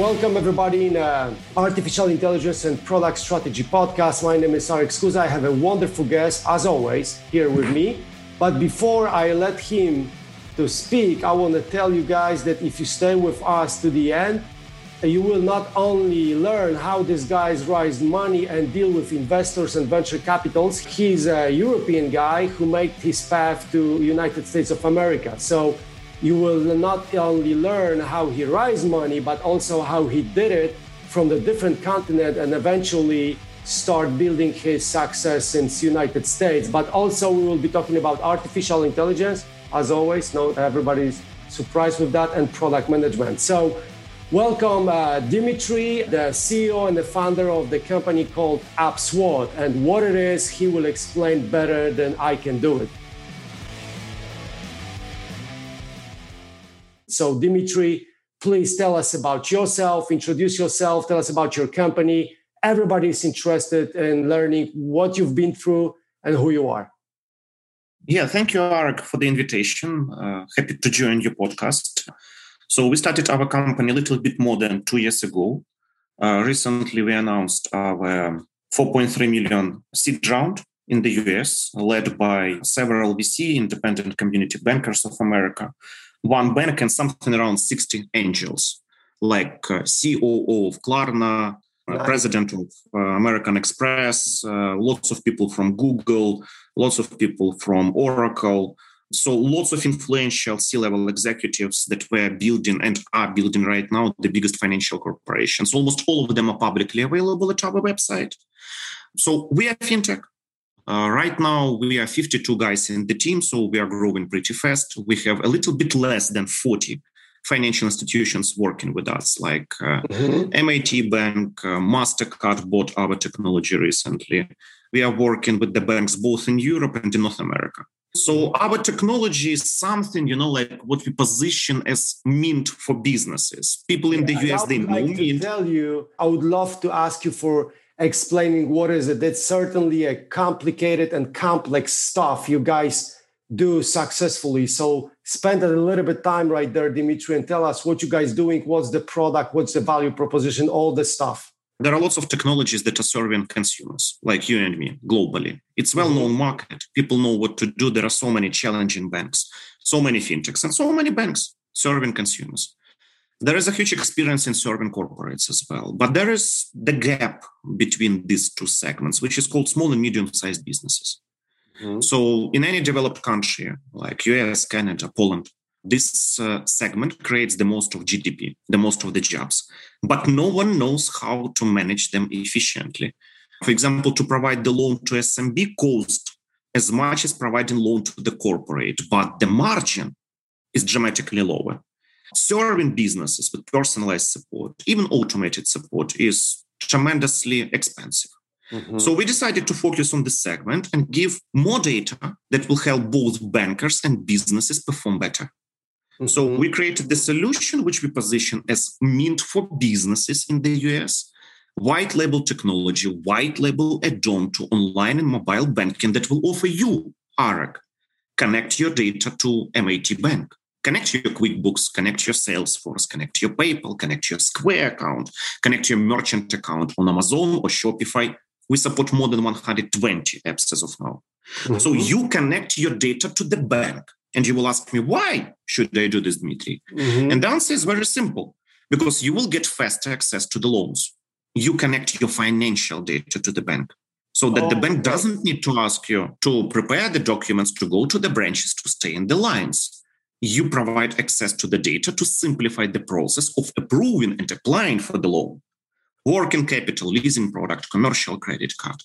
Welcome, everybody, in uh, Artificial Intelligence and Product Strategy podcast. My name is Arek Skuza. I have a wonderful guest, as always, here with me. But before I let him to speak, I want to tell you guys that if you stay with us to the end, you will not only learn how these guys raise money and deal with investors and venture capitals. He's a European guy who made his path to United States of America. So you will not only learn how he raised money, but also how he did it from the different continent and eventually start building his success in the United States. But also we will be talking about artificial intelligence, as always. No, everybody's surprised with that, and product management. So Welcome, uh, Dimitri, the CEO and the founder of the company called upSWOT. And what it is, he will explain better than I can do it. So, Dimitri, please tell us about yourself, introduce yourself, tell us about your company. Everybody is interested in learning what you've been through and who you are. Yeah, thank you, Arek, for the invitation. Uh, happy to join your podcast. So we started our company a little bit more than two years ago. Uh, recently, we announced our 4.3 million seed round in the US, led by several VC, independent community bankers of America, one bank, and something around 60 angels, like uh, COO of Klarna, uh, president of uh, American Express, uh, lots of people from Google, lots of people from Oracle, so lots of influential C-level executives that were building and are building right now the biggest financial corporations. Almost all of them are publicly available at our website. So we are fintech. Uh, right now, we are 52 guys in the team, so we are growing pretty fast. We have a little bit less than 40 financial institutions working with us, like uh, mm-hmm. M&T Bank, uh, MasterCard bought our technology recently. We are working with the banks both in Europe and in North America. So our technology is something, you know, like what we position as Mint for businesses. People in yeah, the US, they know like Mint. tell you, I would love to ask you for explaining what is it. That's certainly a complicated and complex stuff you guys do successfully. So spend a little bit time right there, Dimitri, and tell us what you guys doing, what's the product, what's the value proposition, all the stuff. There are lots of technologies that are serving consumers like you and me globally. It's well-known market. People know what to do. There are so many challenging banks so many fintechs and so many banks serving consumers there is a huge experience in serving corporates as well but there is the gap between these two segments which is called small and medium-sized businesses mm-hmm. so in any developed country like us canada poland this uh, segment creates the most of GDP, the most of the jobs, but no one knows how to manage them efficiently. For example, to provide the loan to SMB cost as much as providing loan to the corporate, but the margin is dramatically lower. Serving businesses with personalized support, even automated support, is tremendously expensive. Mm-hmm. So we decided to focus on this segment and give more data that will help both bankers and businesses perform better. So we created the solution which we position as mint for businesses in the US, white label technology, white label add-on to online and mobile banking that will offer you, Arek, connect your data to M&T Bank, connect your QuickBooks, connect your Salesforce, connect your PayPal, connect your Square account, connect your merchant account on Amazon or Shopify. We support more than 120 apps as of now. Mm-hmm. So you connect your data to the bank and you will ask me, why should I do this, Dmitry? Mm-hmm. And the answer is very simple because you will get faster access to the loans. You connect your financial data to the bank so that oh, the bank doesn't need to ask you to prepare the documents to go to the branches to stay in the lines. You provide access to the data to simplify the process of approving and applying for the loan. Working capital, leasing product, commercial credit card.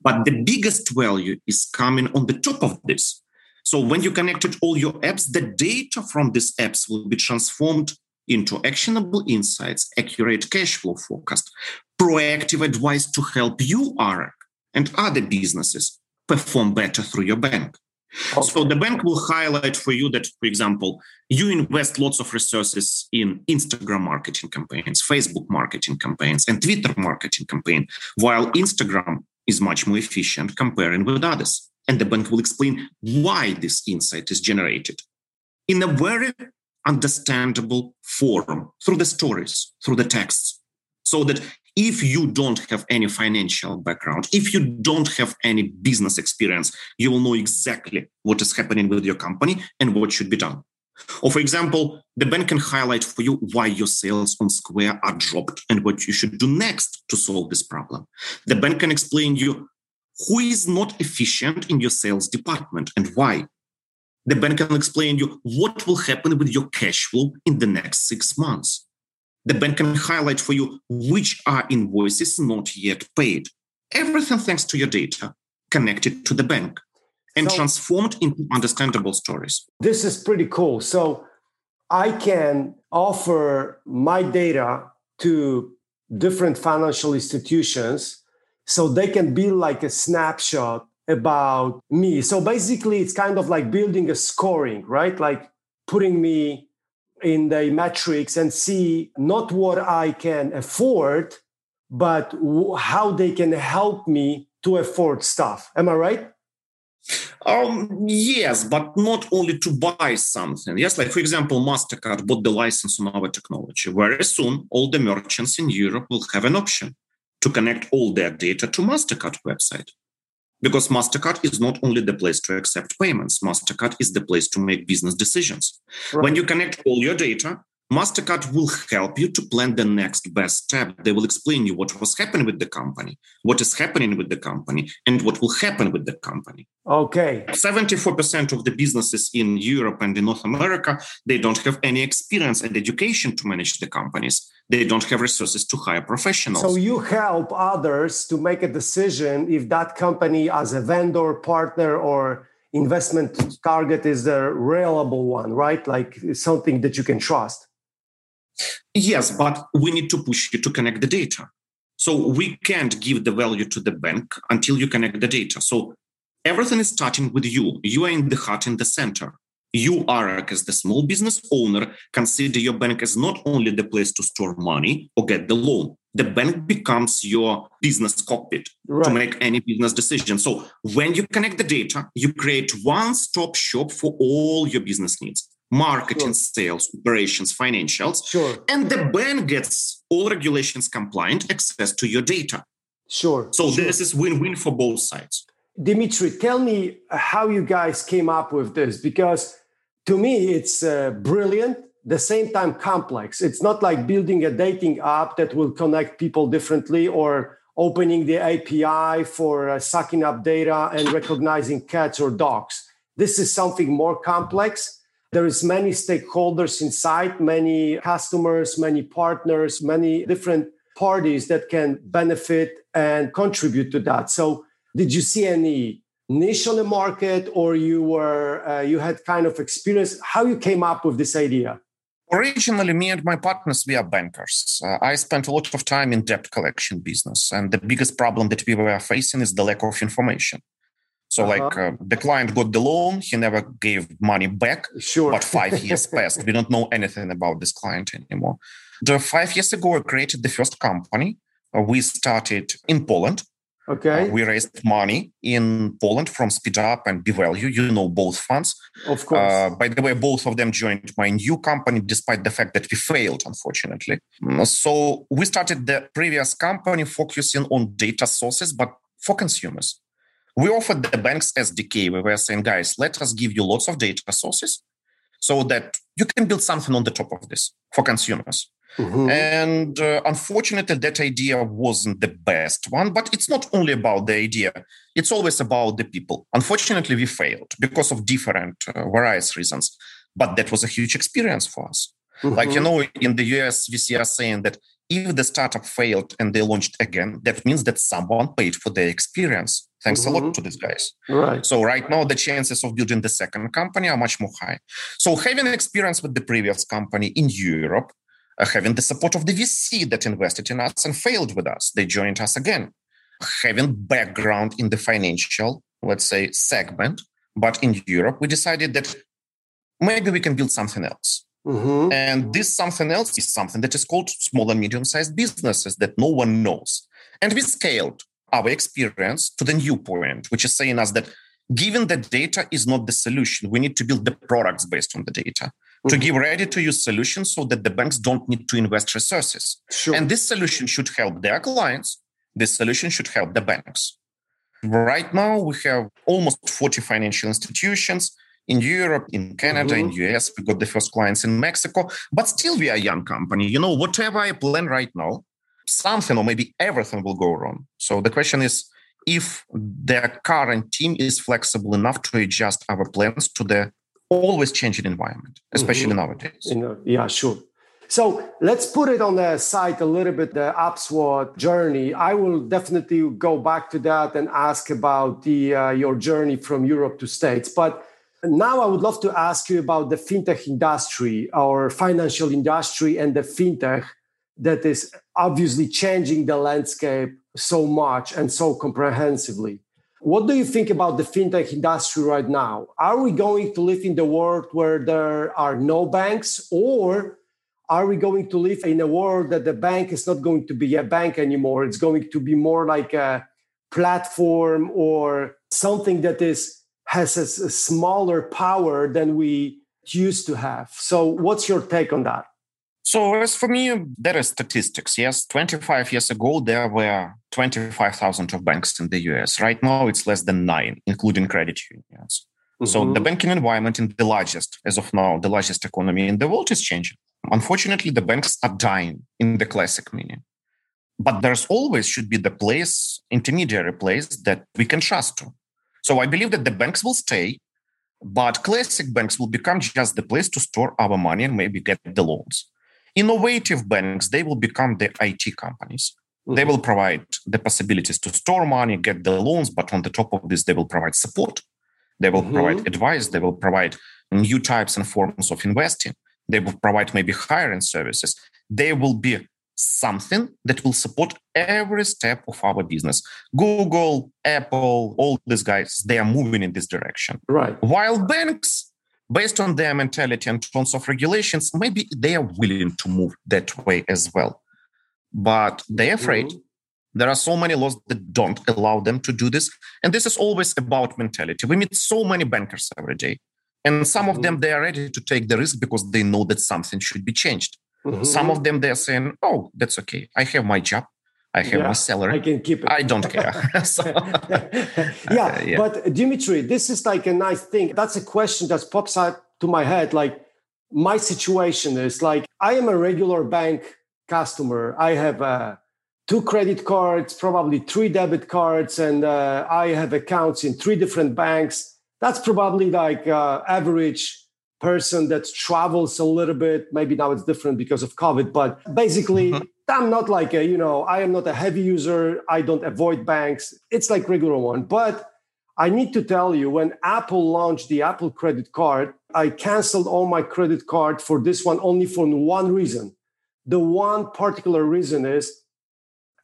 But the biggest value is coming on the top of this so when you connected all your apps, the data from these apps will be transformed into actionable insights, accurate cash flow forecast, proactive advice to help you, Arek, and other businesses perform better through your bank. Okay. So the bank will highlight for you that, for example, you invest lots of resources in Instagram marketing campaigns, Facebook marketing campaigns, and Twitter marketing campaign, while Instagram is much more efficient comparing with others and the bank will explain why this insight is generated in a very understandable form through the stories, through the texts, so that if you don't have any financial background, if you don't have any business experience, you will know exactly what is happening with your company and what should be done. Or, for example, the bank can highlight for you why your sales on Square are dropped and what you should do next to solve this problem. The bank can explain you who is not efficient in your sales department and why. The bank can explain you what will happen with your cash flow in the next six months the bank can highlight for you which are invoices not yet paid. Everything thanks to your data connected to the bank and so, transformed into understandable stories. This is pretty cool. So I can offer my data to different financial institutions so they can be like a snapshot about me. So basically, it's kind of like building a scoring, right? Like putting me in the metrics and see not what I can afford, but how they can help me to afford stuff. Am I right? Um, yes, but not only to buy something. Yes, like for example, MasterCard bought the license on our technology. Very soon, all the merchants in Europe will have an option to connect all their data to MasterCard website because mastercard is not only the place to accept payments mastercard is the place to make business decisions right. when you connect all your data mastercard will help you to plan the next best step they will explain you what was happening with the company what is happening with the company and what will happen with the company okay 74% of the businesses in europe and in north america they don't have any experience and education to manage the companies they don't have resources to hire professionals. So you help others to make a decision if that company as a vendor, partner, or investment target is a reliable one, right? Like something that you can trust. Yes, but we need to push you to connect the data. So we can't give the value to the bank until you connect the data. So everything is starting with you. You are in the heart, in the center you are as the small business owner consider your bank as not only the place to store money or get the loan the bank becomes your business cockpit right. to make any business decision so when you connect the data you create one stop shop for all your business needs marketing sure. sales operations financials sure. and the bank gets all regulations compliant access to your data sure so sure. this is win-win for both sides Dimitri, tell me how you guys came up with this because to me it's uh, brilliant, the same time complex. It's not like building a dating app that will connect people differently or opening the API for uh, sucking up data and recognizing cats or dogs. This is something more complex. There is many stakeholders inside, many customers, many partners, many different parties that can benefit and contribute to that. So did you see any niche on the market or you were uh, you had kind of experience? How you came up with this idea? Originally me and my partners we are bankers. Uh, i spent a lot of time in debt collection business and the biggest problem that we were facing is the lack of information so uh-huh. like uh, the client got the loan he never gave money back sure but five years passed we don't know anything about this client anymore the five years ago i created the first company uh, we started in poland Okay. Uh, we raised money in Poland from SpeedUp and BValue. You know both funds. Of course. Uh, by the way, both of them joined my new company, despite the fact that we failed, unfortunately. Mm, so we started the previous company focusing on data sources, but for consumers. We offered the banks SDK. We were saying, guys, let us give you lots of data sources so that you can build something on the top of this for consumers. Mm-hmm. And uh, unfortunately, that idea wasn't the best one. But it's not only about the idea, it's always about the people. Unfortunately, we failed because of different, uh, various reasons. But that was a huge experience for us. Mm-hmm. Like, you know, in the US, VC are saying that if the startup failed and they launched again, that means that someone paid for their experience. Thanks mm-hmm. a lot mm-hmm. to these guys. Right. So right now the chances of building the second company are much more high. So having experience with the previous company in Europe, uh, having the support of the VC that invested in us and failed with us. They joined us again. Having background in the financial, let's say, segment, but in Europe, we decided that maybe we can build something else. Mm-hmm. And this something else is something that is called small and medium sized businesses that no one knows. And we scaled our experience to the new point, which is saying us that given that data is not the solution, we need to build the products based on the data. mm-hmm. to give ready to use solutions so that the banks don't need to invest resources. Sure. And this solution should help their clients. This solution should help the banks. Right now, we have almost 40 financial institutions in Europe, in Canada, mm-hmm. in US. We got the first clients in Mexico, but still we are a young company. You know, whatever I plan right now, something or maybe everything will go wrong. So the question is if the current team is flexible enough to adjust our plans to the always changing environment, especially mm-hmm. nowadays. You know, yeah, sure. So let's put it on the side a little bit, the upSWOT journey. I will definitely go back to that and ask about the uh, your journey from Europe to States. But now I would love to ask you about the fintech industry, our financial industry and the fintech that is obviously changing the landscape so much and so comprehensively. What do you think about the fintech industry right now? Are we going to live in the world where there are no banks, or are we going to live in a world that the bank is not going to be a bank anymore? It's going to be more like a platform or something that is has a, smaller power than we used to have. So, what's your take on that? So, as for me, there are statistics. Yes, 25 years ago, there were 25,000 of banks in the US. Right now, it's less than nine, including credit unions. Mm-hmm. So, the mm-hmm. banking environment in the largest, as of now, the largest economy in the world is changing. Unfortunately, the banks are dying in the classic meaning. But there's always should be the place, intermediary place that we can trust to. So I believe that the banks will stay, but classic banks will become just the place to store our money and maybe get the loans. Innovative banks, they will become the IT companies. Mm-hmm. They will provide the possibilities to store money, get the loans, but on the top of this, they will provide support. They will mm-hmm. provide advice. They will provide new types and forms of investing. They will provide maybe hiring services. They will be something that will support every step of our business. Google, Apple, all these guys, they are moving in this direction. Right. While banks, based on their mentality and tons of regulations, maybe they are willing to move that way as well. But they're afraid. Mm-hmm. There are so many laws that don't allow them to do this. And this is always about mentality. We meet so many bankers every day. And some mm-hmm. of them, they are ready to take the risk because they know that something should be changed. Mm-hmm. Some of them they're saying, "Oh, that's okay. I have my job. I have yeah, my salary. I can keep it. I don't care." so, yeah, uh, yeah, but Dimitri, this is like a nice thing. That's a question that pops up to my head. Like my situation is like I am a regular bank customer. I have uh, two credit cards, probably three debit cards, and uh, I have accounts in three different banks. That's probably like uh, average person that travels a little bit. Maybe now it's different because of COVID, but basically, mm-hmm. I'm not like a, you know, I am not a heavy user. I don't avoid banks. It's like regular one. But I need to tell you, when Apple launched the Apple credit card, I canceled all my credit card for this one only for one reason. The one particular reason is,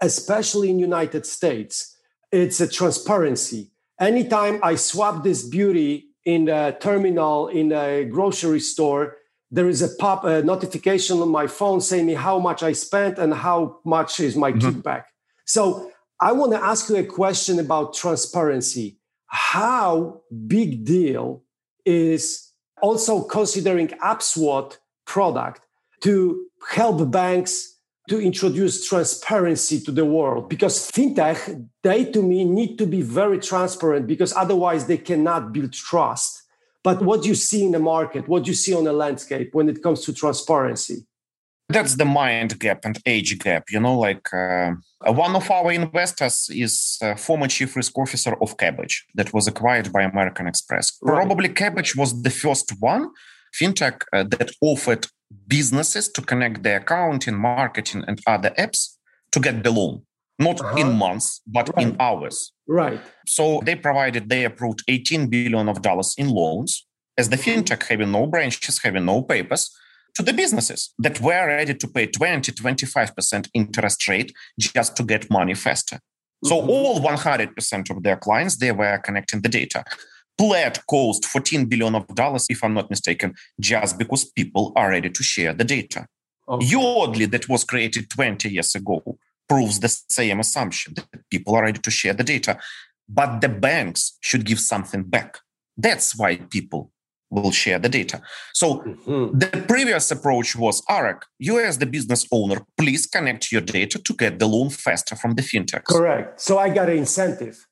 especially in United States, it's a transparency. Anytime I swap this beauty in the terminal in a grocery store, there is a pop a notification on my phone saying me how much I spent and how much is my mm-hmm. kickback. So I want to ask you a question about transparency. How big deal is also considering upSWOT product to help banks to introduce transparency to the world because fintech they to me need to be very transparent because otherwise they cannot build trust. But what you see in the market? What you see on the landscape when it comes to transparency? That's the mind gap and age gap you know like uh, one of our investors is former chief risk officer of kabbage that was acquired by american express. Right. probably kabbage was the first one fintech uh, that offered businesses to connect their accounting, marketing, and other apps to get the loan, not uh-huh. in months, but right. in hours. Right. So they provided, they approved 18 billion of dollars in loans as the mm-hmm. fintech having no branches, having no papers to the businesses that were ready to pay 20, 25% interest rate just to get money faster. So mm-hmm. all 100% of their clients, they were connecting the data. Plaid cost 14 billion of dollars, if I'm not mistaken, just because people are ready to share the data. Okay. Yodlee, that was created 20 years ago, proves the same assumption that people are ready to share the data. But the banks should give something back. That's why people will share the data. So mm-hmm. the previous approach was Arek, you as the business owner, please connect your data to get the loan faster from the fintechs. Correct. So I got an incentive.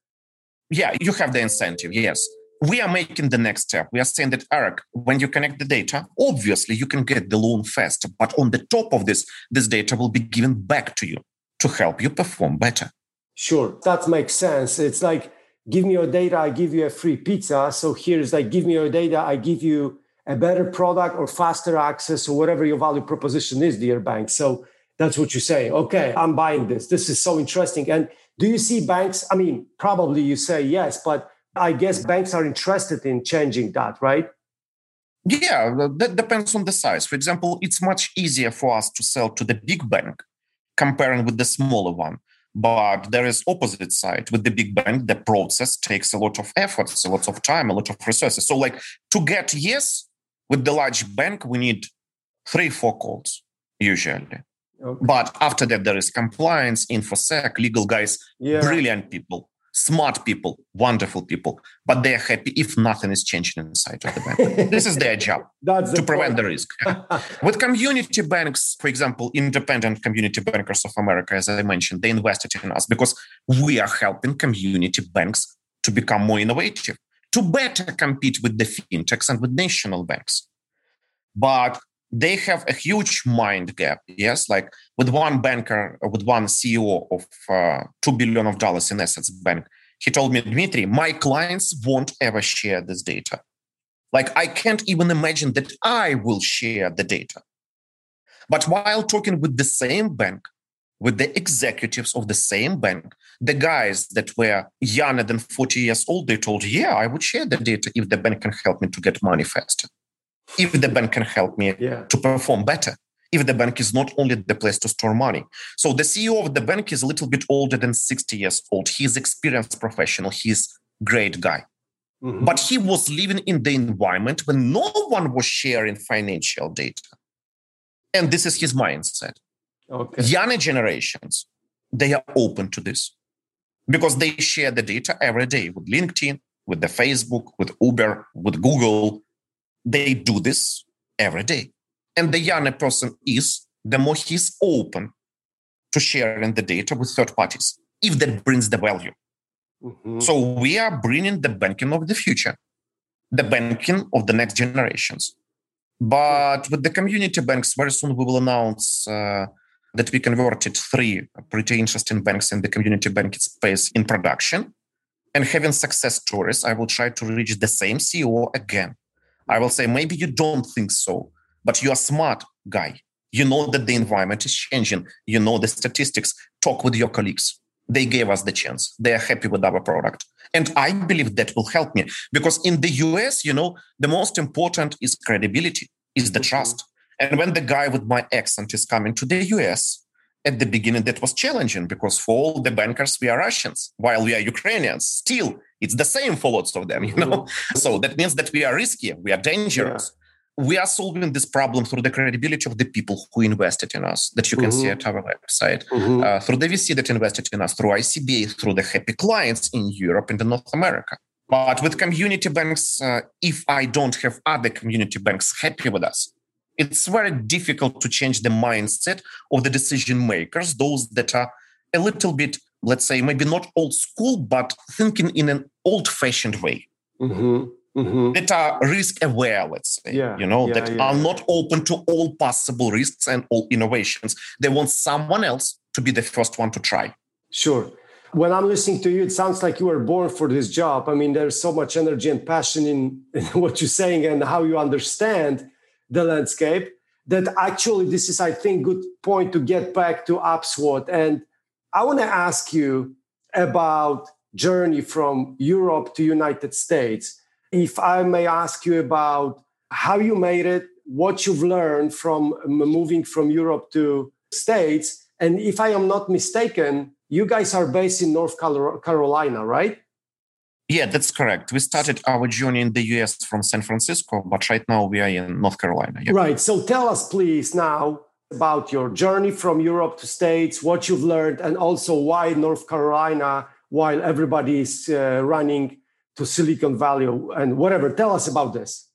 Yeah, you have the incentive, yes. We are making the next step. We are saying that, Arek, when you connect the data, obviously you can get the loan faster. But on the top of this, this data will be given back to you to help you perform better. Sure, that makes sense. It's like give me your data, I give you a free pizza. So here's like, give me your data, I give you a better product or faster access or whatever your value proposition is, dear bank. So that's what you say. Okay, I'm buying this. This is so interesting. And do you see banks? I mean, probably you say yes, but I guess banks are interested in changing that, right? Yeah, that depends on the size. For example, it's much easier for us to sell to the big bank comparing with the smaller one but there is opposite side with the big bank. The process takes a lot of efforts, a lot of time, a lot of resources. So, like to get yes with the large bank, we need three, four calls usually. Okay. But after that, there is compliance, infosec, legal guys, yeah. brilliant people smart people, wonderful people, but they're happy if nothing is changing inside of the bank. this is their job That's to the prevent the risk. With community banks, for example, independent community bankers of America, as I mentioned, they invested in us because we are helping community banks to become more innovative, to better compete with the fintechs and with national banks. But they have a huge mind gap yes? Like with one banker with one ceo of uh, 2 billion of dollars in assets bank he told me dmitry my clients won't ever share this data. Like i can't even imagine that i will share the data. But while talking with the same bank with the executives of the same bank the guys that were younger than 40 years old they told yeah i would share the data if the bank can help me to get money faster if the bank can help me yeah. to perform better if the bank is not only the place to store money. So the CEO of the bank is a little bit older than 60 years old. He's an experienced professional. He's a great guy. Mm-hmm. But he was living in the environment when no one was sharing financial data. And this is his mindset. Okay. Younger generations, they are open to this because they share the data every day with LinkedIn, with the Facebook, with Uber, with Google, they do this every day. And the younger person is, the more he's open to sharing the data with third parties, if that brings the value. Mm-hmm. So we are bringing the banking of the future, the banking of the next generations. But with the community banks, very soon we will announce uh, that we converted three pretty interesting banks in the community banking space in production. And having success stories, I will try to reach the same CEO again I will say, maybe you don't think so, but you're a smart guy. You know that the environment is changing. You know the statistics. Talk with your colleagues. They gave us the chance. They are happy with our product. And I believe that will help me because in the US, you know, the most important is credibility, is the trust. And when the guy with my accent is coming to the US, at the beginning that was challenging because for all the bankers we are Russians, while we are Ukrainians. Still, it's the same for lots of them, you know. Mm-hmm. So that means that we are risky, we are dangerous. Yeah. We are solving this problem through the credibility of the people who invested in us, that you can mm-hmm. see at our website, mm-hmm. uh, through the VC that invested in us, through ICBA, through the happy clients in Europe and in North America. But with community banks, uh, if I don't have other community banks happy with us, it's very difficult to change the mindset of the decision makers, those that are a little bit, let's say, maybe not old school, but thinking in an old fashioned way. Mm-hmm. Mm-hmm. That are risk aware, let's say, yeah, you know, yeah, that yeah. are not open to all possible risks and all innovations. They want someone else to be the first one to try. Sure. When I'm listening to you, it sounds like you were born for this job. I mean, there's so much energy and passion in, in what you're saying and how you understand the landscape that actually this is i think good point to get back to upswot. And i want to ask you about journey from europe to united states. If i may ask you about how you made it what you've learned from moving from europe to states. And if i am not mistaken you guys are based in north carolina right yeah, that's correct. We started our journey in the US from San Francisco, but right now we are in North Carolina. Yeah. Right. So tell us, please, now about your journey from Europe to States, what you've learned, and also why North Carolina, while everybody is uh, running to Silicon Valley and whatever. Tell us about this.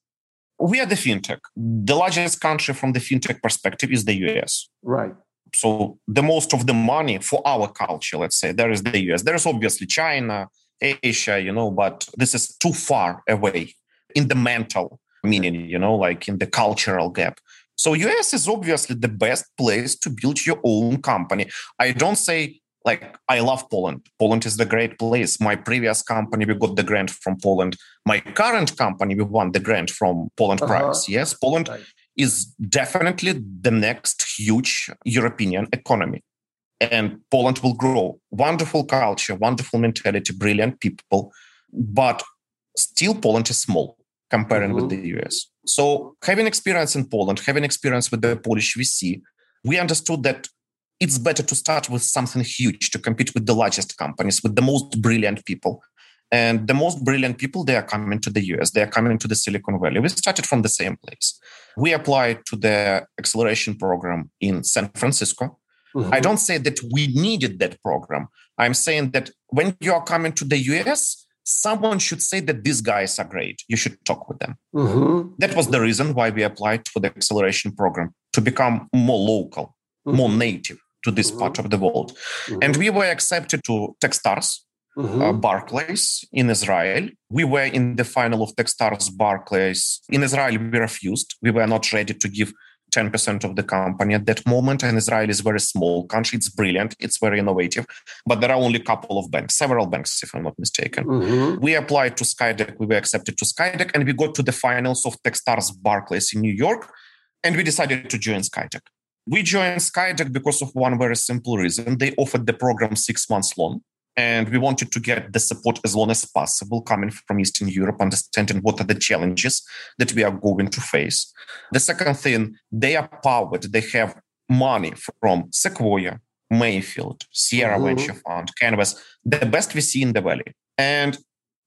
we are the fintech. The largest country from the fintech perspective is the US. Right. So the most of the money for our culture, let's say, there is the US. There's obviously China, Asia, you know, but this is too far away in the mental meaning, you know, like in the cultural gap. So US is obviously the best place to build your own company. I don't say like I love Poland. Poland is the great place. My previous company, we got the grant from Poland. My current company, we won the grant from Poland uh-huh. Prize. Yes, Poland right. is definitely the next huge European economy. And Poland will grow. Wonderful culture, wonderful mentality, brilliant people. But still, Poland is small comparing mm-hmm. with the US. So, having experience in Poland, having experience with the Polish VC, we understood that it's better to start with something huge to compete with the largest companies, with the most brilliant people. And the most brilliant people, they are coming to the US, they are coming to the Silicon Valley. We started from the same place. We applied to the acceleration program in San Francisco. Mm-hmm. I don't say that we needed that program. I'm saying that when you are coming to the US, someone should say that these guys are great. You should talk with them. Mm-hmm. That was the reason why we applied for the acceleration program to become more local, mm-hmm. more native to this mm-hmm. part of the world. Mm-hmm. And we were accepted to Techstars, mm-hmm. uh, Barclays in Israel. We were in the final of Techstars Barclays. In Israel, we refused. We were not ready to give 10% of the company at that moment. And Israel is a very small country. It's brilliant. It's very innovative. But there are only a couple of banks, several banks, if I'm not mistaken. Mm-hmm. We applied to Skydeck. We were accepted to Skydeck. And we got to the finals of Techstars Barclays in New York. And we decided to join Skydeck. We joined Skydeck because of one very simple reason. They offered the program six months long. And we wanted to get the support as long as possible coming from Eastern Europe, understanding what are the challenges that we are going to face. The second thing, they are powered, they have money from Sequoia, Mayfield, Sierra mm-hmm. Venture Fund, Canvas, the best we see in the valley. And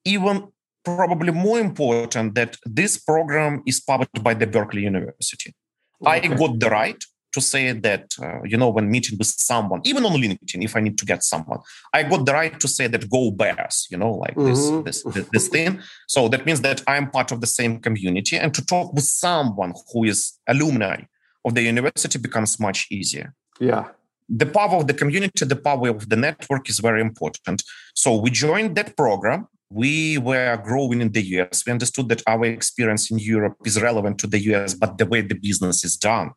even probably more important that this program is powered by the Berkeley University. Okay. I got the right to say that, uh, you know, when meeting with someone, even on LinkedIn, if I need to get someone, I got the right to say that go bears, you know, like mm-hmm. this, this, this thing. So that means that I'm part of the same community and to talk with someone who is alumni of the university becomes much easier. Yeah. The power of the community, the power of the network is very important. So we joined that program we were growing in the US. We understood that our experience in Europe is relevant to the US, but the way the business is done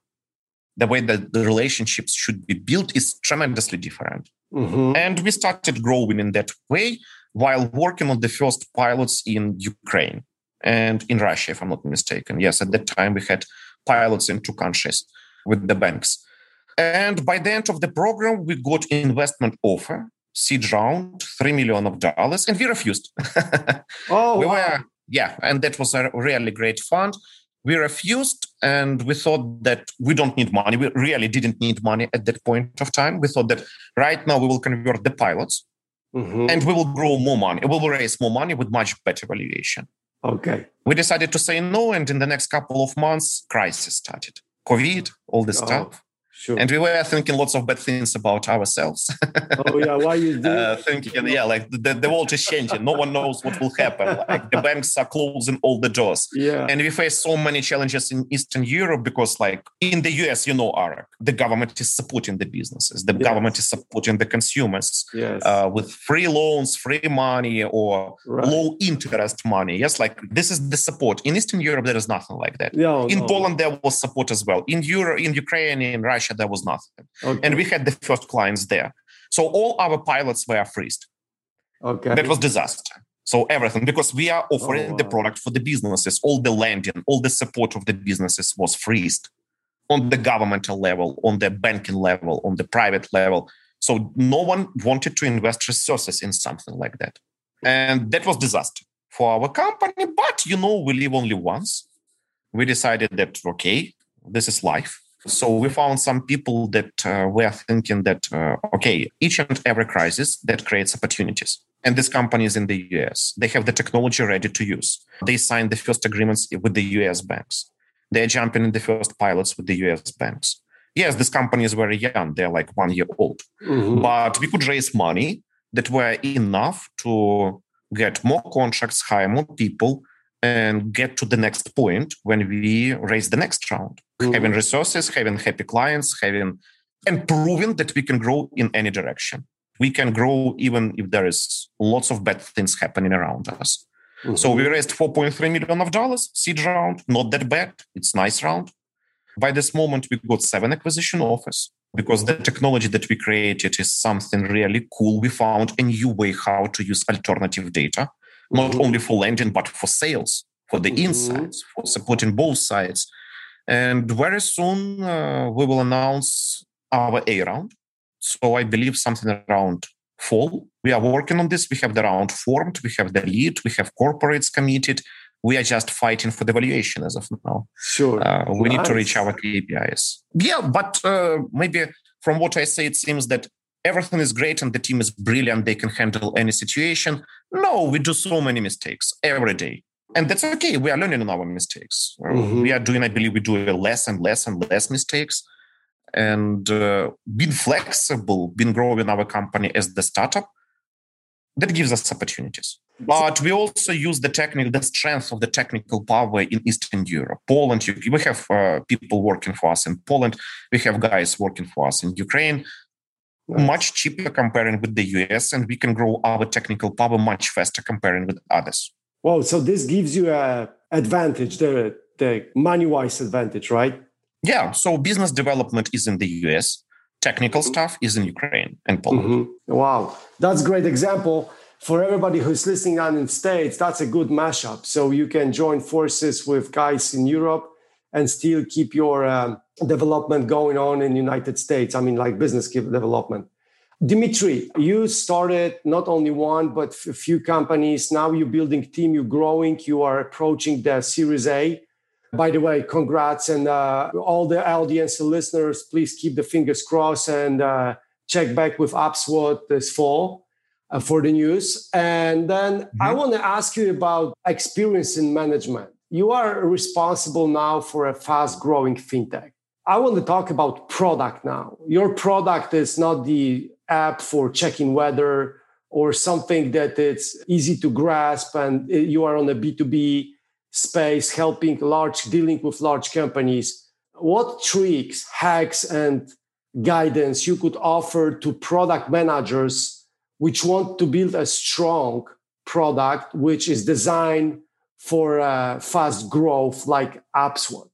the way that the relationships should be built is tremendously different. Mm-hmm. And we started growing in that way while working on the first pilots in Ukraine and in Russia, if I'm not mistaken. Yes, at that time we had pilots in two countries with the banks. And by the end of the program, we got investment offer, seed round, three million of dollars, and we refused. oh, we wow. were yeah, and that was a really great fund we refused and we thought that we don't need money. We really didn't need money at that point of time. We thought that right now we will convert the pilots mm-hmm. and we will grow more money. We will raise more money with much better valuation. Okay. We decided to say no. And in the next couple of months, crisis started. COVID, all this oh. stuff. Sure. And we were thinking lots of bad things about ourselves. oh yeah, why you uh, thinking? Yeah, like the, the world is changing. No one knows what will happen. Like the banks are closing all the doors. Yeah. And we face so many challenges in Eastern Europe because, like in the US, you know, Arek, the government is supporting the businesses. The yes. government is supporting the consumers yes. uh, with free loans, free money, or right. low interest money. Yes, like this is the support. In Eastern Europe, there is nothing like that. No, in no. Poland, there was support as well. In Europe, in Ukraine, in Russia Russia, there was nothing. Okay. And we had the first clients there. So all our pilots were freezed. Okay. That was disaster. So everything, because we are offering oh, wow. the product for the businesses, all the lending, all the support of the businesses was freezed on the governmental level, on the banking level, on the private level. So no one wanted to invest resources in something like that. And that was disaster for our company. But you know, we live only once. We decided that, okay, this is life. So we found some people that uh, were thinking that, uh, okay, each and every crisis that creates opportunities. And these companies in the US, they have the technology ready to use. They signed the first agreements with the US banks. They're jumping in the first pilots with the US banks. Yes, these companies were young. They're like one year old. Mm-hmm. But we could raise money that were enough to get more contracts, hire more people, and get to the next point when we raise the next round. Mm-hmm. Having resources, having happy clients, having and proving that we can grow in any direction. We can grow even if there is lots of bad things happening around us. Mm-hmm. So we raised 4.3 million of dollars seed round. Not that bad. It's nice round. By this moment, we got seven acquisition offers because the technology that we created is something really cool. We found a new way how to use alternative data, not mm-hmm. only for lending, but for sales, for the mm-hmm. insights, for supporting both sides. And very soon uh, we will announce our A round. So I believe something around fall. We are working on this. We have the round formed, we have the lead, we have corporates committed. We are just fighting for the valuation as of now. Sure. Uh, we nice. need to reach our KPIs. Yeah, but uh, maybe from what I say, it seems that everything is great and the team is brilliant. They can handle any situation. No, we do so many mistakes every day. And that's okay. We are learning on our mistakes. Mm-hmm. We are doing, I believe, we do less and less and less mistakes and uh, being flexible, being growing our company as the startup, that gives us opportunities. But we also use the technical, the strength of the technical power in Eastern Europe. Poland, we have uh, people working for us in Poland. We have guys working for us in Ukraine. Much cheaper comparing with the US, and we can grow our technical power much faster comparing with others. Wow! So this gives you a advantage, the the money wise advantage, right? Yeah. So business development is in the US, technical mm-hmm. stuff is in Ukraine and Poland. Mm-hmm. Wow. That's a great example. For everybody who's listening on in States, that's a good mashup. So you can join forces with guys in Europe and still keep your um, development going on in United States. I mean, like business development. Dimitri, you started not only one but a few companies. Now you're building team, you're growing, you are approaching the Series A. By the way, congrats. And uh, all the audience and listeners, please keep the fingers crossed and uh, check back with upSWOT this fall uh, for the news. And then mm-hmm. I want to ask you about experience in management. You are responsible now for a fast growing fintech. I want to talk about product now. Your product is not the app for checking weather or something that it's easy to grasp and you are on a B2B space, helping large, dealing with large companies, what tricks, hacks, and guidance you could offer to product managers which want to build a strong product which is designed for uh, fast growth like upSWOT?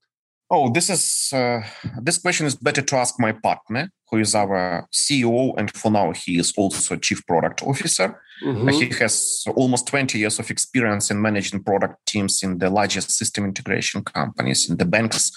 Oh, this is uh, this question is better to ask my partner, who is our CEO, and for now he is also chief product officer. Mm-hmm. He has almost 20 years of experience in managing product teams in the largest system integration companies in the banks.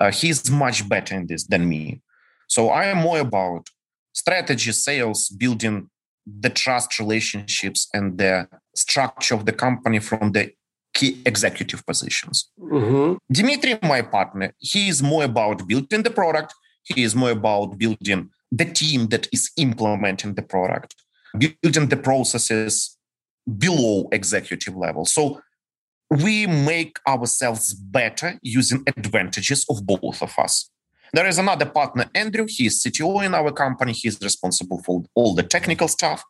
Uh, he's much better in this than me. So I am more about strategy, sales, building the trust relationships and the structure of the company from the key executive positions. Mm-hmm. Dimitri, my partner, he is more about building the product. He is more about building the team that is implementing the product, building the processes below executive level. So we make ourselves better using advantages of both of us. There is another partner, Andrew. He is CTO in our company. He's responsible for all the technical stuff.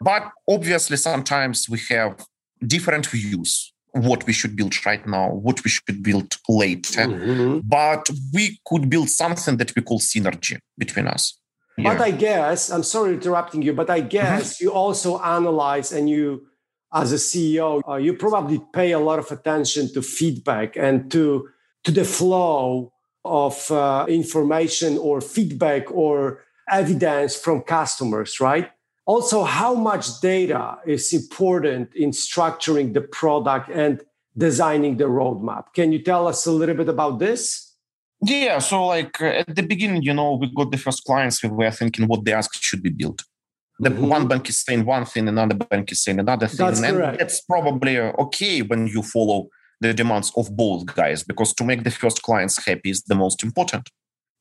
But obviously, sometimes we have different views what we should build right now, what we should build later. Mm-hmm. But we could build something that we call synergy between us. But I guess, I'm sorry interrupting you, but I mm-hmm. guess mm-hmm. you also analyze and you, as a CEO, uh, you probably pay a lot of attention to feedback and to, to the flow of uh, information or feedback or evidence from customers, right? Also how much data is important in structuring the product and designing the roadmap? Can you tell us a little bit about this? Yeah so like at the beginning you know we got the first clients we were thinking what they ask should be built. The mm-hmm. one bank is saying one thing another bank is saying another thing that's and correct. that's probably uh, okay when you follow the demands of both guys because to make the first clients happy is the most important.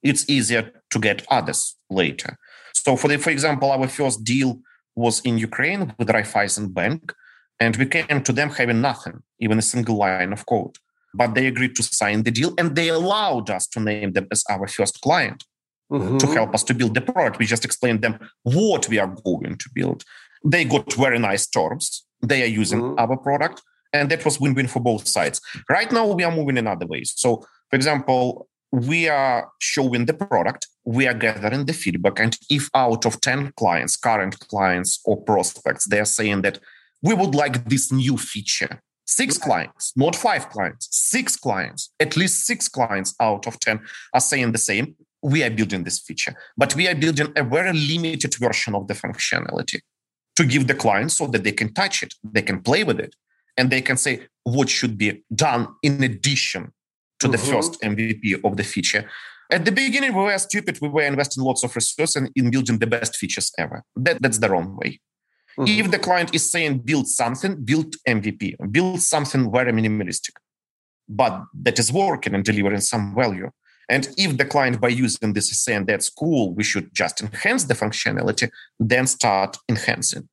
It's easier to get others later so for the, for example, our first deal was in Ukraine with Raiffeisen Bank, and we came to them having nothing, even a single line of code. But they agreed to sign the deal, and they allowed us to name them as our first client mm-hmm. to help us to build the product. We just explained them what we are going to build. They got very nice terms. They are using mm-hmm. our product, And that was win-win for both sides. Right now, we are moving in other ways. So, for example, we are showing the product, we are gathering the feedback. And if out of 10 clients, current clients or prospects, they're saying that we would like this new feature, six clients, not five clients, six clients, at least six clients out of 10 are saying the same. We are building this feature, but we are building a very limited version of the functionality to give the client so that they can touch it, they can play with it, and they can say what should be done in addition to mm-hmm. the first MVP of the feature. At the beginning, we were stupid. We were investing lots of resources in building the best features ever. That, that's the wrong way. Mm-hmm. If the client is saying build something, build MVP, build something very minimalistic, but that is working and delivering some value. And if the client by using this is saying that's cool, we should just enhance the functionality, then start enhancing.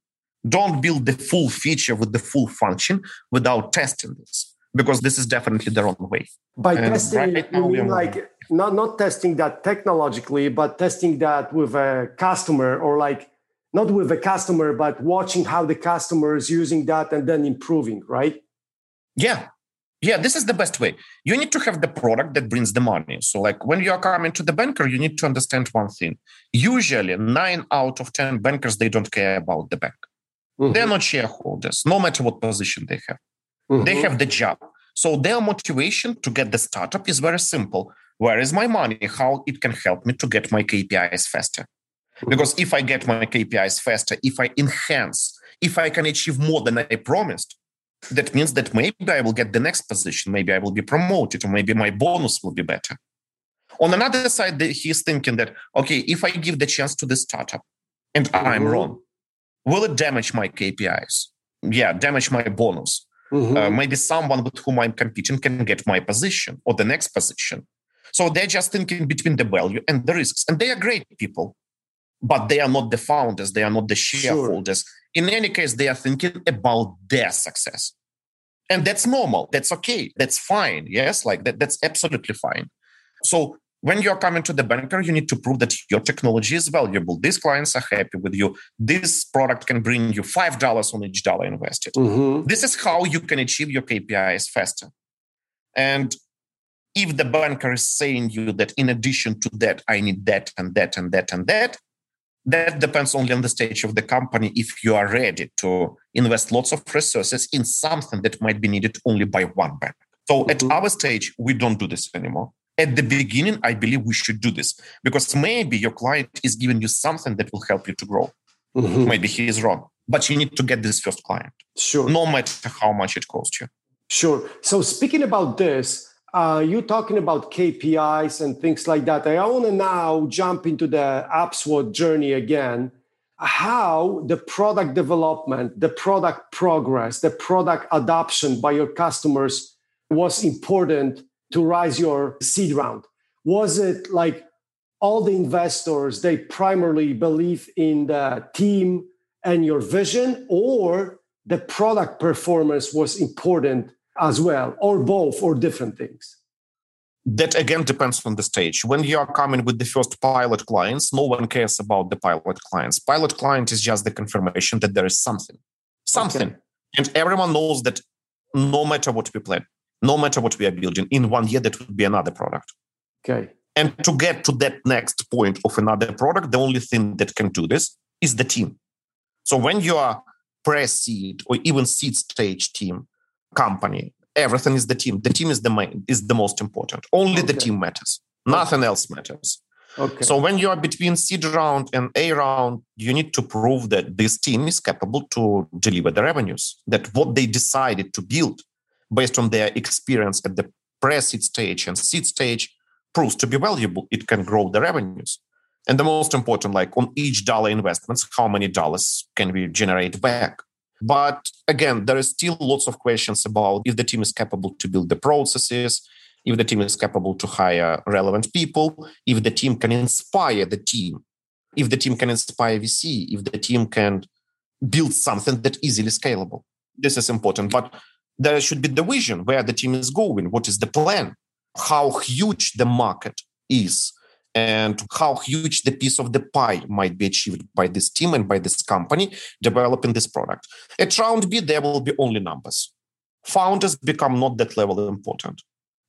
Don't build the full feature with the full function without testing this, because this is definitely the wrong way. By and testing, right you mean like not, not testing that technologically, but testing that with a customer or like not with a customer, but watching how the customer is using that and then improving, right? Yeah. Yeah, this is the best way. You need to have the product that brings the money. So, like when you are coming to the banker, you need to understand one thing. Usually, nine out of 10 bankers, they don't care about the bank. Mm-hmm. They're not shareholders, no matter what position they have. Mm-hmm. They have the job. So, their motivation to get the startup is very simple. Where is my money? How it can help me to get my KPIs faster? Because if I get my KPIs faster, if I enhance, if I can achieve more than I promised, that means that maybe I will get the next position, maybe I will be promoted, or maybe my bonus will be better. On another side, he's thinking that, okay, if I give the chance to the startup and mm-hmm. I'm wrong, will it damage my KPIs? Yeah, damage my bonus. Mm-hmm. Uh, maybe someone with whom I'm competing can get my position or the next position. So they're just thinking between the value and the risks. And they are great people but they are not the founders, they are not the shareholders. Sure. In any case, they are thinking about their success. And that's normal. That's okay. That's fine. Yes, like that, that's absolutely fine. So when you're coming to the banker, you need to prove that your technology is valuable. These clients are happy with you. This product can bring you $5 on each dollar invested. Mm-hmm. This is how you can achieve your KPIs faster. And if the banker is saying you that in addition to that, I need that and that and that and that, that depends only on the stage of the company if you are ready to invest lots of resources in something that might be needed only by one bank. So mm-hmm. at our stage, we don't do this anymore. At the beginning, I believe we should do this because maybe your client is giving you something that will help you to grow. Mm-hmm. Maybe he is wrong, but you need to get this first client. Sure. No matter how much it costs you. Sure. So speaking about this, uh, you talking about KPIs and things like that. I want to now jump into the upSWOT journey again. How the product development, the product progress, the product adoption by your customers was important to rise your seed round. Was it like all the investors they primarily believe in the team and your vision, or the product performance was important as well, or both, or different things? That again depends on the stage. When you are coming with the first pilot clients, no one cares about the pilot clients. Pilot client is just the confirmation that there is something, something. Okay. And everyone knows that no matter what we plan, no matter what we are building, in one year, that would be another product. Okay. And to get to that next point of another product, the only thing that can do this is the team. So when you are pre-seed or even seed stage team, company. Everything is the team. The team is the main, is the most important. Only okay. the team matters. Nothing okay. else matters. Okay. So when you are between seed round and A round, you need to prove that this team is capable to deliver the revenues. That what they decided to build based on their experience at the pre-seed stage and seed stage proves to be valuable. It can grow the revenues. And the most important, like on each dollar investments, how many dollars can we generate back? But again, there is still lots of questions about if the team is capable to build the processes, if the team is capable to hire relevant people, if the team can inspire the team, if the team can inspire VC, if the team can build something that easily scalable. This is important. But there should be the vision where the team is going, what is the plan, how huge the market is, and how huge the piece of the pie might be achieved by this team and by this company developing this product. At round B, there will be only numbers. founders become not that level important.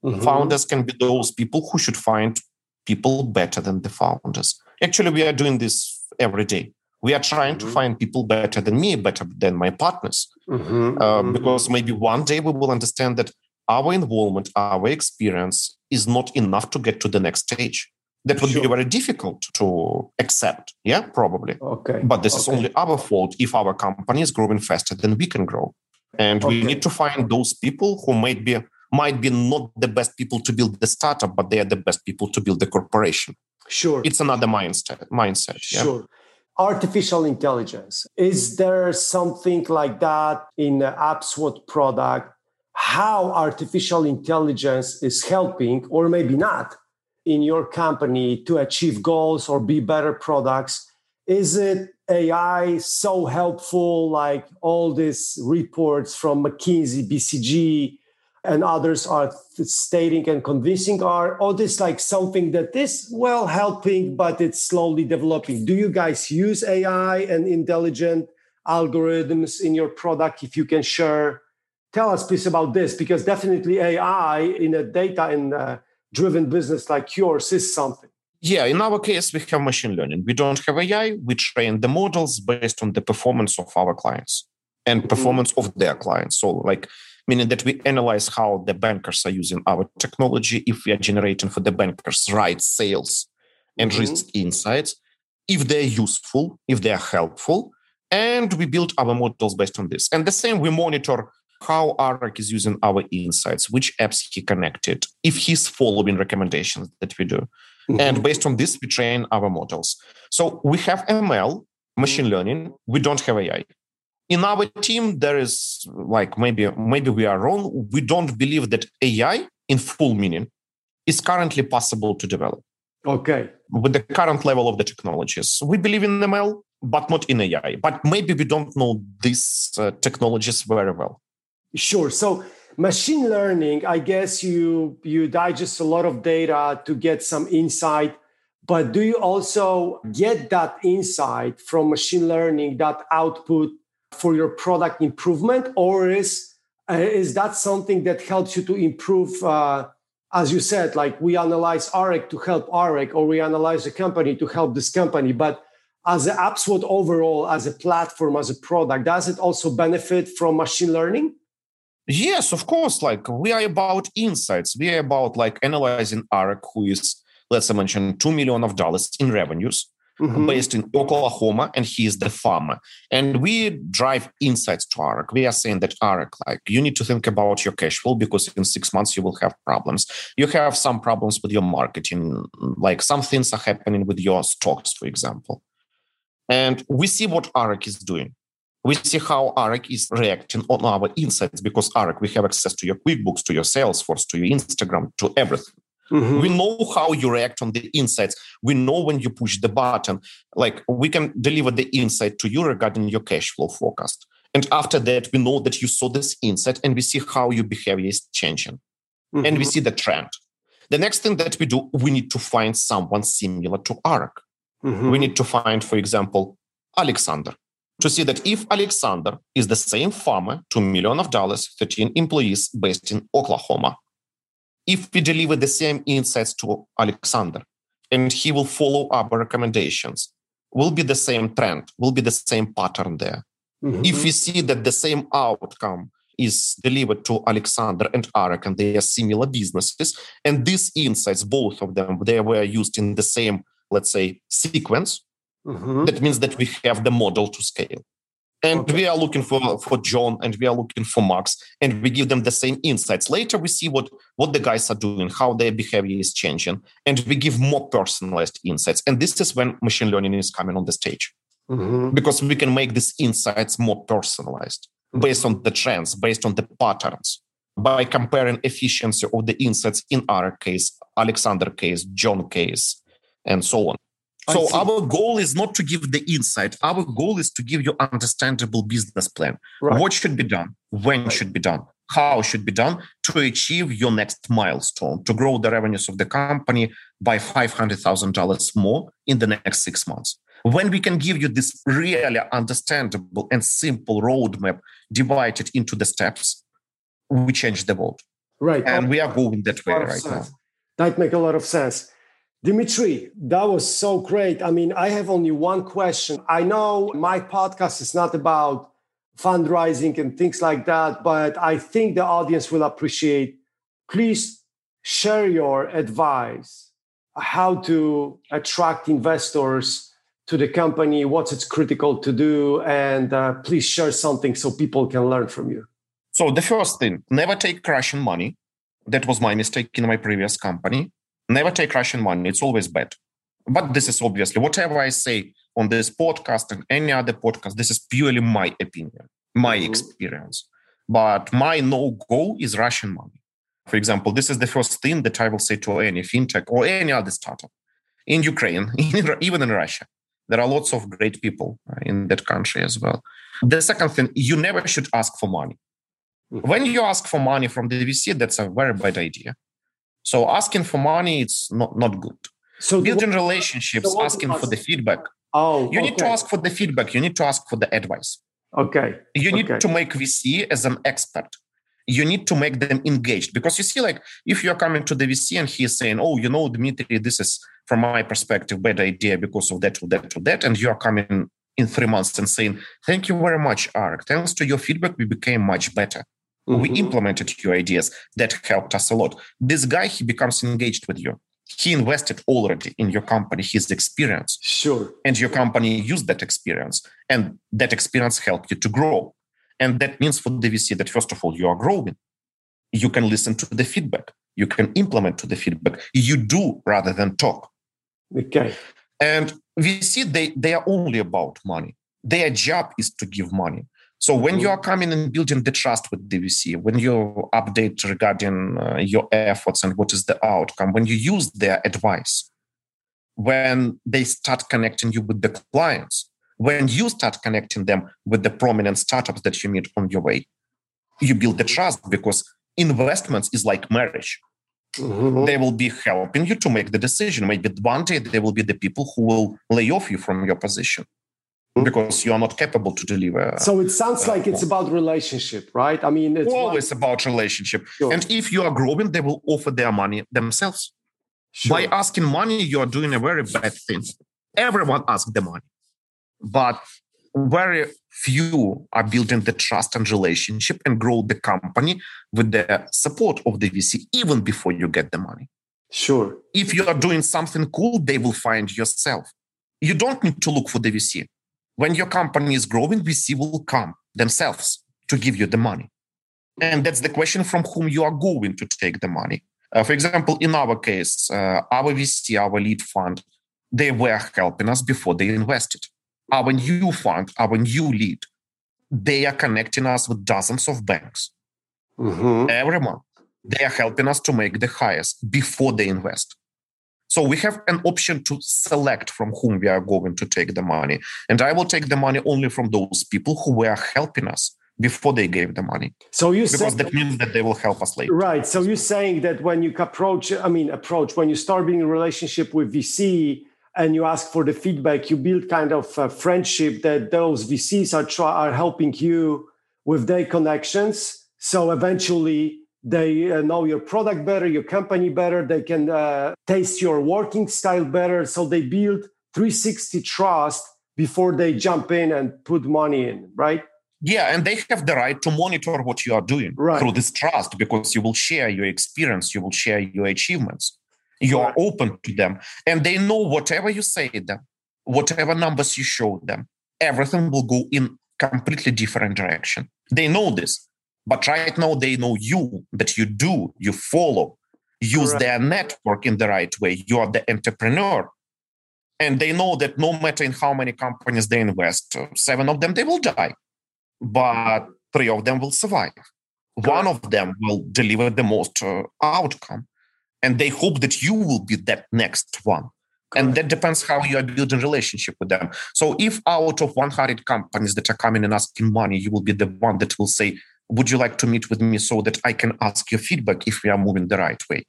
Mhm. Founders can be those people who should find people better than the founders. Actually, we are doing this every day. We are trying to Mhm. find people better than me, better than my partners, Mhm. uh, Mhm. because maybe one day we will understand that our involvement, our experience is not enough to get to the next stage. That would Sure. be very difficult to accept. Yeah, probably. Okay. But this is only our fault if our company is growing faster than we can grow. And we need to find those people who might be might be not the best people to build the startup, but they are the best people to build the corporation. Sure. It's another mindset. Mindset. Yeah? Sure. Artificial intelligence. Is mm-hmm. there something like that in the upSWOT product? How artificial intelligence is helping, or maybe not, in your company to achieve goals or be better products? Is it AI so helpful, like all these reports from McKinsey, BCG, and others are stating and convincing are all this like something that is well helping but it's slowly developing do you guys use ai and intelligent algorithms in your product if you can share tell us please about this because definitely ai in a data and uh, driven business like yours is something Yeah, in our case, we have machine learning. We don't have AI. We train the models based on the performance of our clients and performance of their clients. So, like, meaning that we analyze how the bankers are using our technology, if we are generating for the bankers right sales and Mhm. risk insights, if they're useful, if they're helpful, and we build our models based on this. And the same, we monitor how Arek is using our insights, which apps he connected, if he's following recommendations that we do. And based on this, we train our models. So we have ML, machine learning. We don't have AI. In our team, there is like maybe maybe we are wrong. We don't believe that AI in full meaning is currently possible to develop okay with the current level of the technologies. We believe in ML, but not in AI. But maybe we don't know these uh, technologies very well. Sure. So machine learning, I guess you you digest a lot of data to get some insight, but do you also get that insight from machine learning, that output for your product improvement, or is uh, is that something that helps you to improve? Uh, as you said, like we analyze Arek to help Arek, or we analyze a company to help this company, but as an upSWOT overall, as a platform, as a product, does it also benefit from machine learning? Yes, of course. Like we are about insights. We are about like analyzing Arek, who is, let's mention, two million of dollars in revenues, Mhm. based in Oklahoma, and he is the farmer. And we drive insights to Arek. We are saying that Arek, like you need to think about your cash flow because in six months you will have problems. You have some problems with your marketing, like some things are happening with your stocks, for example. And we see what Arek is doing we see how Arek is reacting on our insights because Arek, we have access to your QuickBooks, to your Salesforce, to your Instagram, to everything. Mhm. We know how you react on the insights. We know when you push the button. Like we can deliver the insight to you regarding your cash flow forecast. And after that, we know that you saw this insight and we see how your behavior is changing and we Mhm. see the trend. The next thing that we do, we need to find someone similar to Arek. Mhm. We need to find, for example, Alexander to see that if Alexander is the same farmer, 2 million of dollars, 13 employees based in Oklahoma, if we deliver the same insights to Alexander and he will follow up our recommendations, will be the same trend, will be the same pattern there. Mhm. If we see that the same outcome is delivered to Alexander and Arek and they are similar businesses, and these insights, both of them, they were used in the same, let's say, sequence, Mhm. that means that we have the model to scale. And Okay. we are looking for, for John and we are looking for Max, and we give them the same insights. Later, we see what, what the guys are doing, how their behavior is changing, and we give more personalized insights. And this is when machine learning is coming on the stage Mhm. because we can make these insights more personalized based on the trends, based on the patterns. By comparing efficiency of the insights in our case, Alexander case, John case, and so on. So our goal is not to give the insight. Our goal is to give you understandable business plan. Right. What should be done? When should be done? How should be done to achieve your next milestone, to grow the revenues of the company by $500,000 more in the next six months. When we can give you this really understandable and simple roadmap divided into the steps, we change the world. Right. And we are going that way right now. That make a lot of sense. Dimitri, that was so great. I mean, I have only one question. I know my podcast is not about fundraising and things like that, but I think the audience will appreciate. Please share your advice how to attract investors to the company, what it's critical to do, and uh, please share something so people can learn from you. So the first thing, never take Russian money. That was my mistake in my previous company. Never take Russian money. It's always bad. But this is obviously whatever I say on this podcast and any other podcast, this is purely my opinion, my mm-hmm. experience. But my no go is Russian money. For example, this is the first thing that I will say to any fintech or any other startup in Ukraine, even in Russia. There are lots of great people uh, in that country as well. The second thing, you never should ask for money. Mm-hmm. When you ask for money from the VC, that's a very bad idea. So asking for money, it's not, not good. So building what, relationships, so asking for the feedback. Oh, you okay. need to ask for the feedback. You need to ask for the advice. Okay. You need okay. to make VC as an expert. You need to make them engaged because you see, like, if you're coming to the VC and he's saying, "Oh, you know, Dmitry, this is from my perspective bad idea because of that, or that, or that," and you are coming in three months and saying, "Thank you very much, Arek. Thanks to your feedback, we became much better." Mm-hmm. We implemented your ideas. That helped us a lot. This guy, he becomes engaged with you. He invested already in your company, his experience. Sure. And your company used that experience. And that experience helped you to grow. And that means for the VC that, first of all, you are growing. You can listen to the feedback. You can implement to the feedback. You do rather than talk. Okay. And VC, they, they are only about money. Their job is to give money. So when you are coming and building the trust with DVC, when you update regarding uh, your efforts and what is the outcome, when you use their advice, when they start connecting you with the clients, when you start connecting them with the prominent startups that you meet on your way, you build the trust because investments is like marriage. Mm-hmm. They will be helping you to make the decision. Maybe one day they will be the people who will lay off you from your position because you are not capable to deliver. So it sounds uh, like it's about relationship, right? I mean, it's always like... about relationship. Sure. And if you are growing, they will offer their money themselves. Sure. By asking money, you are doing a very bad thing. Everyone asks the money, but very few are building the trust and relationship and grow the company with the support of the VC even before you get the money. Sure. If you are doing something cool, they will find yourself. You don't need to look for the VC when your company is growing, VC will come themselves to give you the money. And that's the question from whom you are going to take the money. Uh, for example, in our case, uh, our VC, our lead fund, they were helping us before they invested. Our new fund, our new lead, they are connecting us with dozens of banks mm-hmm. every month. They are helping us to make the highest before they invest. So we have an option to select from whom we are going to take the money. And I will take the money only from those people who were helping us before they gave the money. So you because that means that they will help us later. Right. So you're saying that when you approach, I mean, approach when you start being a relationship with VC and you ask for the feedback, you build kind of a friendship that those VCs are try, are helping you with their connections. So eventually they uh, know your product better your company better. They can uh, taste your working style better. So they build 360 trust before they jump in and put money in right? Yeah and they have the right to monitor what you are doing right. through this trust because you will share your experience you will share your achievements. You right. are open to them and they know whatever you say to them whatever numbers you show them everything will go in completely different direction. They know this but right now they know you, that you do, you follow, use Correct. their network in the right way. You are the entrepreneur. And they know that no matter in how many companies they invest, seven of them, they will die. But three of them will survive. Correct. One of them will deliver the most uh, outcome. And they hope that you will be that next one. And that depends how you are building relationship with them. So if out of 100 companies that are coming and asking money, you will be the one that will say, would you like to meet with me so that I can ask your feedback if we are moving the right way?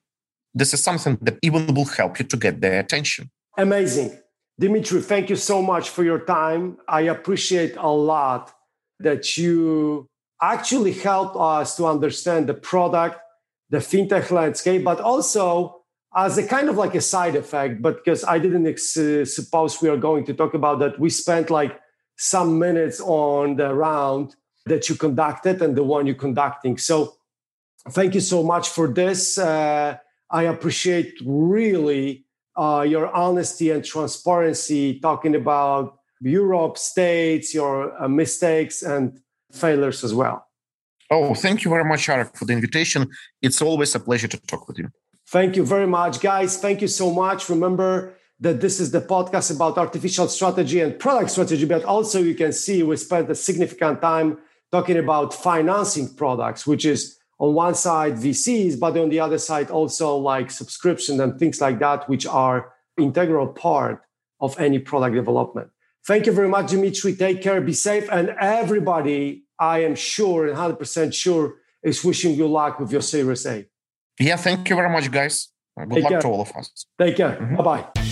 This is something that even will help you to get their attention. Amazing. Dimitri, thank you so much for your time. I appreciate a lot that you actually helped us to understand the product, the fintech landscape, but also as a kind of like a side effect. But because I didn't ex- suppose we are going to talk about that, we spent like some minutes on the round that you conducted and the one you're conducting. So thank you so much for this. Uh, I appreciate really uh, your honesty and transparency talking about Europe, states, your uh, mistakes and failures as well. Oh, thank you very much, Arek, for the invitation. It's always a pleasure to talk with you. Thank you very much, guys. Thank you so much. Remember that this is the podcast about artificial strategy and product strategy, but also you can see we spent a significant time talking about financing products, which is on one side VCs, but on the other side also like subscription and things like that, which are integral part of any product development. Thank you very much, Dimitri. Take care, be safe, and everybody, I am sure and 100% sure, is wishing you luck with your Series A. Yeah, thank you very much, guys. Good Take luck care. to all of us. Take care. Mm-hmm. Bye bye.